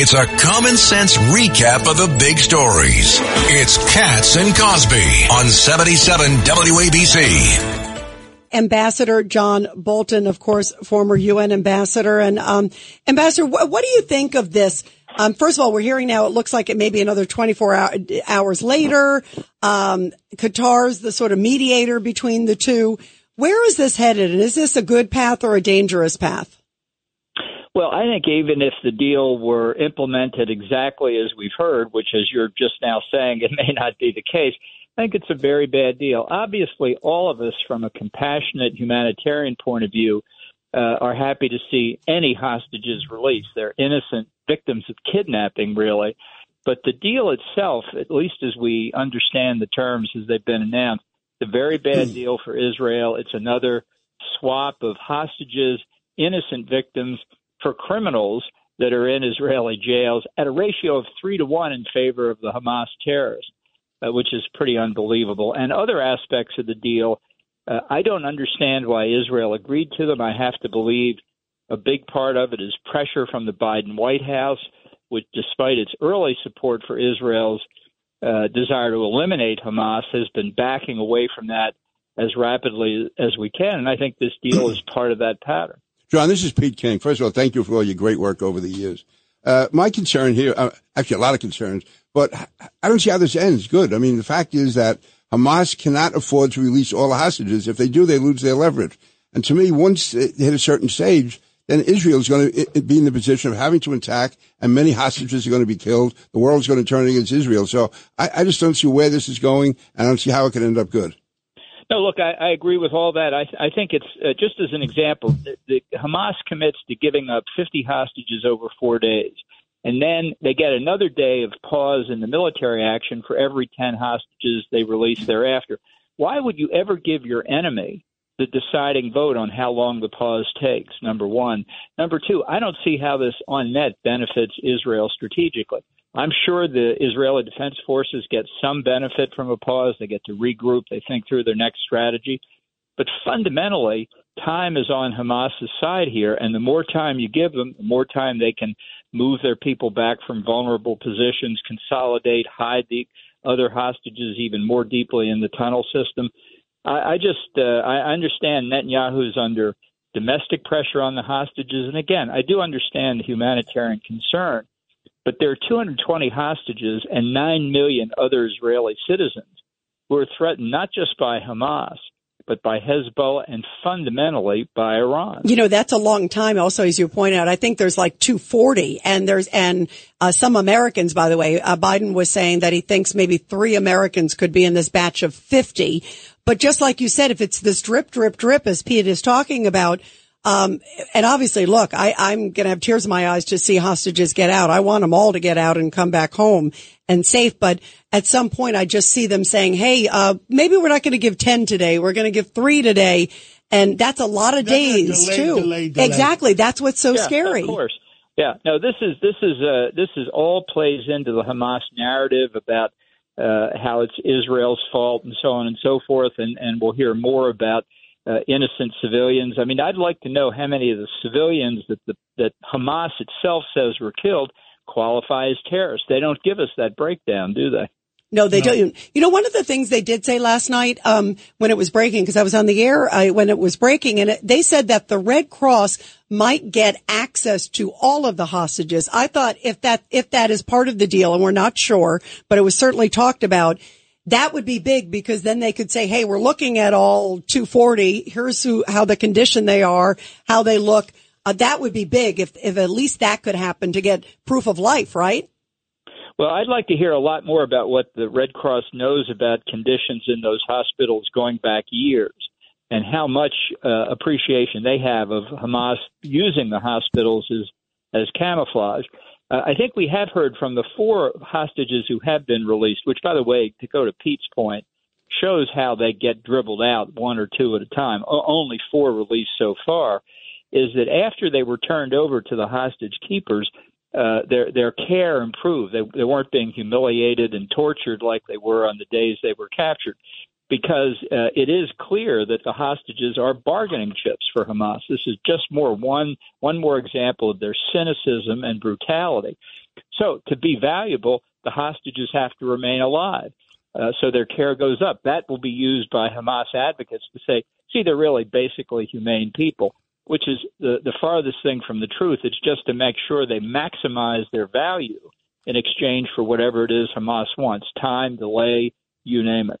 It's a common sense recap of the big stories. It's Cats and Cosby on 77 WABC. Ambassador John Bolton, of course, former UN ambassador. And um, Ambassador, wh- what do you think of this? Um, first of all, we're hearing now it looks like it may be another 24 hour, hours later. Um, Qatar's the sort of mediator between the two. Where is this headed? And is this a good path or a dangerous path? Well, I think even if the deal were implemented exactly as we've heard, which, as you're just now saying, it may not be the case, I think it's a very bad deal. Obviously, all of us, from a compassionate humanitarian point of view, uh, are happy to see any hostages released. They're innocent victims of kidnapping, really. But the deal itself, at least as we understand the terms as they've been announced, it's a very bad deal for Israel. It's another swap of hostages, innocent victims for criminals that are in Israeli jails at a ratio of three to one in favor of the Hamas terrorists, uh, which is pretty unbelievable. And other aspects of the deal, uh, I don't understand why Israel agreed to them. I have to believe a big part of it is pressure from the Biden White House, which, despite its early support for Israel's uh, desire to eliminate Hamas, has been backing away from that as rapidly as we can. And I think this deal is part of that pattern. John, this is Pete King. First of all, thank you for all your great work over the years. Uh, my concern here, uh, actually a lot of concerns, but I don't see how this ends good. I mean, the fact is that Hamas cannot afford to release all the hostages. If they do, they lose their leverage. And to me, once they hit a certain stage, then Israel is going to be in the position of having to attack, and many hostages are going to be killed. The world is going to turn against Israel. So I, I just don't see where this is going, and I don't see how it can end up good. No, look, I, I agree with all that. I, I think it's uh, just as an example, the, the Hamas commits to giving up 50 hostages over four days, and then they get another day of pause in the military action for every 10 hostages they release thereafter. Why would you ever give your enemy the deciding vote on how long the pause takes? Number one. Number two, I don't see how this on net benefits Israel strategically. I'm sure the Israeli Defense Forces get some benefit from a pause. They get to regroup, they think through their next strategy. But fundamentally, time is on Hamas's side here, and the more time you give them, the more time they can move their people back from vulnerable positions, consolidate, hide the other hostages even more deeply in the tunnel system. I, I just uh, I understand Netanyahu is under domestic pressure on the hostages, and again, I do understand the humanitarian concern. But there are 220 hostages and 9 million other Israeli citizens who are threatened not just by Hamas, but by Hezbollah and fundamentally by Iran. You know, that's a long time. Also, as you point out, I think there's like 240 and there's, and uh, some Americans, by the way, uh, Biden was saying that he thinks maybe three Americans could be in this batch of 50. But just like you said, if it's this drip, drip, drip, as Pete is talking about, um, and obviously, look, I, I'm going to have tears in my eyes to see hostages get out. I want them all to get out and come back home and safe. But at some point, I just see them saying, Hey, uh, maybe we're not going to give 10 today. We're going to give three today. And that's a lot of days delay, too. delay, delay. Exactly. That's what's so yeah, scary. Of course. Yeah. No, this is, this is, uh, this is all plays into the Hamas narrative about, uh, how it's Israel's fault and so on and so forth. And, and we'll hear more about uh, innocent civilians. I mean, I'd like to know how many of the civilians that the, that Hamas itself says were killed qualify as terrorists. They don't give us that breakdown, do they? No, they no. don't. You know, one of the things they did say last night, um, when it was breaking, because I was on the air uh, when it was breaking, and it, they said that the Red Cross might get access to all of the hostages. I thought if that if that is part of the deal, and we're not sure, but it was certainly talked about that would be big because then they could say, Hey, we're looking at all 240. Here's who, how the condition they are, how they look. Uh, that would be big if, if at least that could happen to get proof of life, right? Well, I'd like to hear a lot more about what the Red Cross knows about conditions in those hospitals going back years and how much uh, appreciation they have of Hamas using the hospitals as, as camouflage. Uh, I think we have heard from the four hostages who have been released, which, by the way, to go to Pete's point, shows how they get dribbled out one or two at a time. O- only four released so far. Is that after they were turned over to the hostage keepers, uh, their their care improved. They, they weren't being humiliated and tortured like they were on the days they were captured. Because uh, it is clear that the hostages are bargaining chips for Hamas. This is just more one one more example of their cynicism and brutality. So to be valuable, the hostages have to remain alive. Uh, so their care goes up. That will be used by Hamas advocates to say, see, they're really basically humane people, which is the, the farthest thing from the truth. It's just to make sure they maximize their value in exchange for whatever it is Hamas wants time, delay, you name it.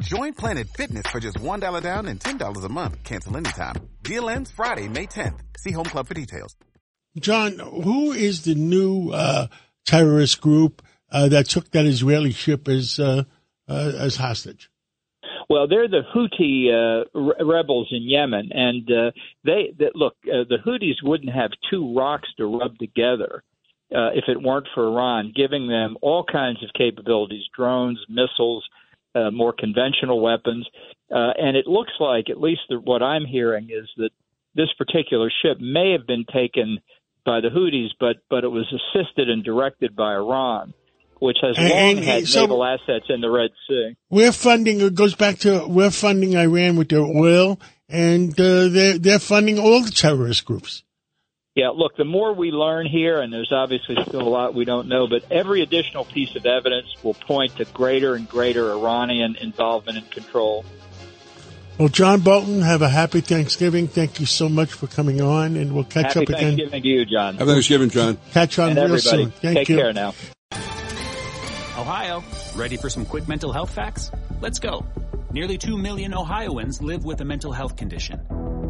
Join Planet Fitness for just $1 down and $10 a month. Cancel anytime. Deal ends Friday, May 10th. See Home Club for details. John, who is the new uh, terrorist group uh, that took that Israeli ship as uh, uh as hostage? Well, they're the Houthi uh, re- rebels in Yemen, and uh, they, they look. the Houthis wouldn't have two rocks to rub together if it weren't for Iran giving them all kinds of capabilities: drones, missiles, more conventional weapons. and it looks like, at least the, what I'm hearing, is that this particular ship may have been taken by the Houthis, but but it was assisted and directed by Iran, which has and, long and, had so naval assets in the Red Sea. We're funding. It goes back to we're funding Iran with their oil, and uh, they're they're funding all the terrorist groups. Yeah, look, the more we learn here, and there's obviously still a lot we don't know, but every additional piece of evidence will point to greater and greater Iranian involvement and control. Well, John Bolton, have a happy Thanksgiving. Thank you so much for coming on, and we'll catch happy up again. Thanksgiving to you, John. Happy Thanksgiving, John. Catch on and real everybody. soon. Thank Take you. care now. Ohio, ready for some quick mental health facts? Let's go. Nearly 2 million Ohioans live with a mental health condition.